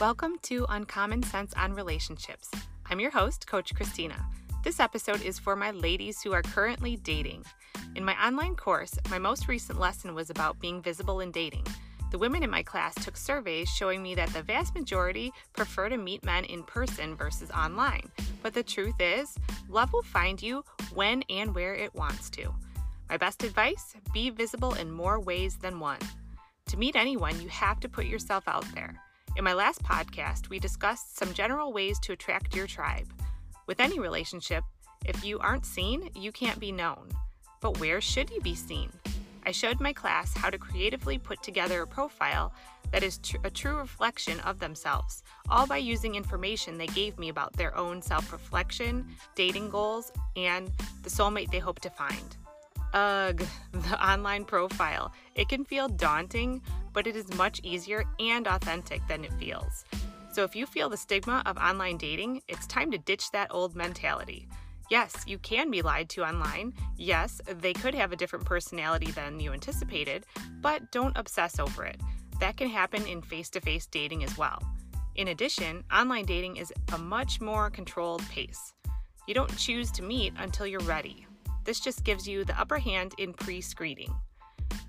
Welcome to Uncommon Sense on Relationships. I'm your host, Coach Christina. This episode is for my ladies who are currently dating. In my online course, my most recent lesson was about being visible in dating. The women in my class took surveys showing me that the vast majority prefer to meet men in person versus online. But the truth is, love will find you when and where it wants to. My best advice be visible in more ways than one. To meet anyone, you have to put yourself out there. In my last podcast, we discussed some general ways to attract your tribe. With any relationship, if you aren't seen, you can't be known. But where should you be seen? I showed my class how to creatively put together a profile that is tr- a true reflection of themselves, all by using information they gave me about their own self reflection, dating goals, and the soulmate they hope to find. Ugh, the online profile. It can feel daunting, but it is much easier and authentic than it feels. So if you feel the stigma of online dating, it's time to ditch that old mentality. Yes, you can be lied to online. Yes, they could have a different personality than you anticipated, but don't obsess over it. That can happen in face to face dating as well. In addition, online dating is a much more controlled pace. You don't choose to meet until you're ready. This just gives you the upper hand in pre screening.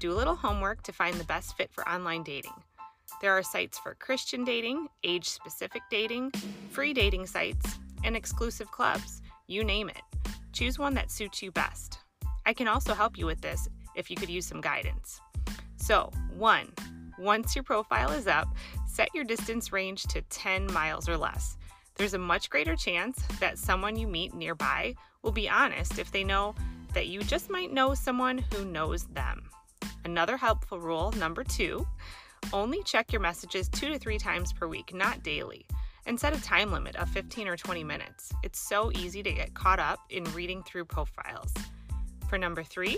Do a little homework to find the best fit for online dating. There are sites for Christian dating, age specific dating, free dating sites, and exclusive clubs. You name it. Choose one that suits you best. I can also help you with this if you could use some guidance. So, one, once your profile is up, set your distance range to 10 miles or less. There's a much greater chance that someone you meet nearby will be honest if they know that you just might know someone who knows them. Another helpful rule, number two, only check your messages two to three times per week, not daily, and set a time limit of 15 or 20 minutes. It's so easy to get caught up in reading through profiles. For number three,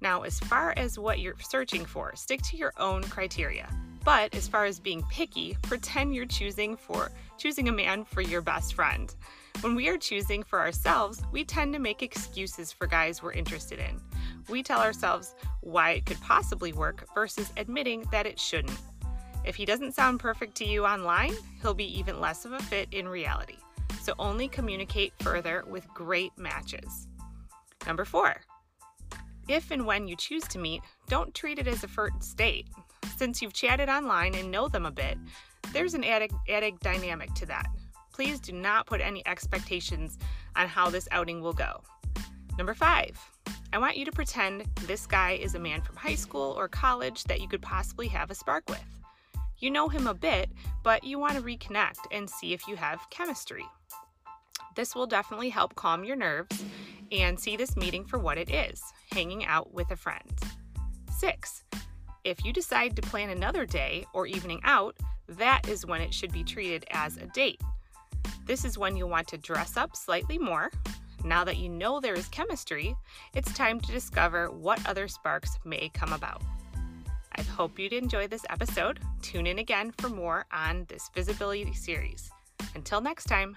now as far as what you're searching for, stick to your own criteria. But as far as being picky, pretend you're choosing for choosing a man for your best friend. When we are choosing for ourselves, we tend to make excuses for guys we're interested in. We tell ourselves why it could possibly work versus admitting that it shouldn't. If he doesn't sound perfect to you online, he'll be even less of a fit in reality. So only communicate further with great matches. Number four, if and when you choose to meet, don't treat it as a first date. Since you've chatted online and know them a bit, there's an added, added dynamic to that. Please do not put any expectations on how this outing will go. Number five, I want you to pretend this guy is a man from high school or college that you could possibly have a spark with. You know him a bit, but you want to reconnect and see if you have chemistry. This will definitely help calm your nerves and see this meeting for what it is hanging out with a friend. Six, if you decide to plan another day or evening out, that is when it should be treated as a date. This is when you'll want to dress up slightly more. Now that you know there is chemistry, it's time to discover what other sparks may come about. I hope you'd enjoy this episode. Tune in again for more on this visibility series. Until next time.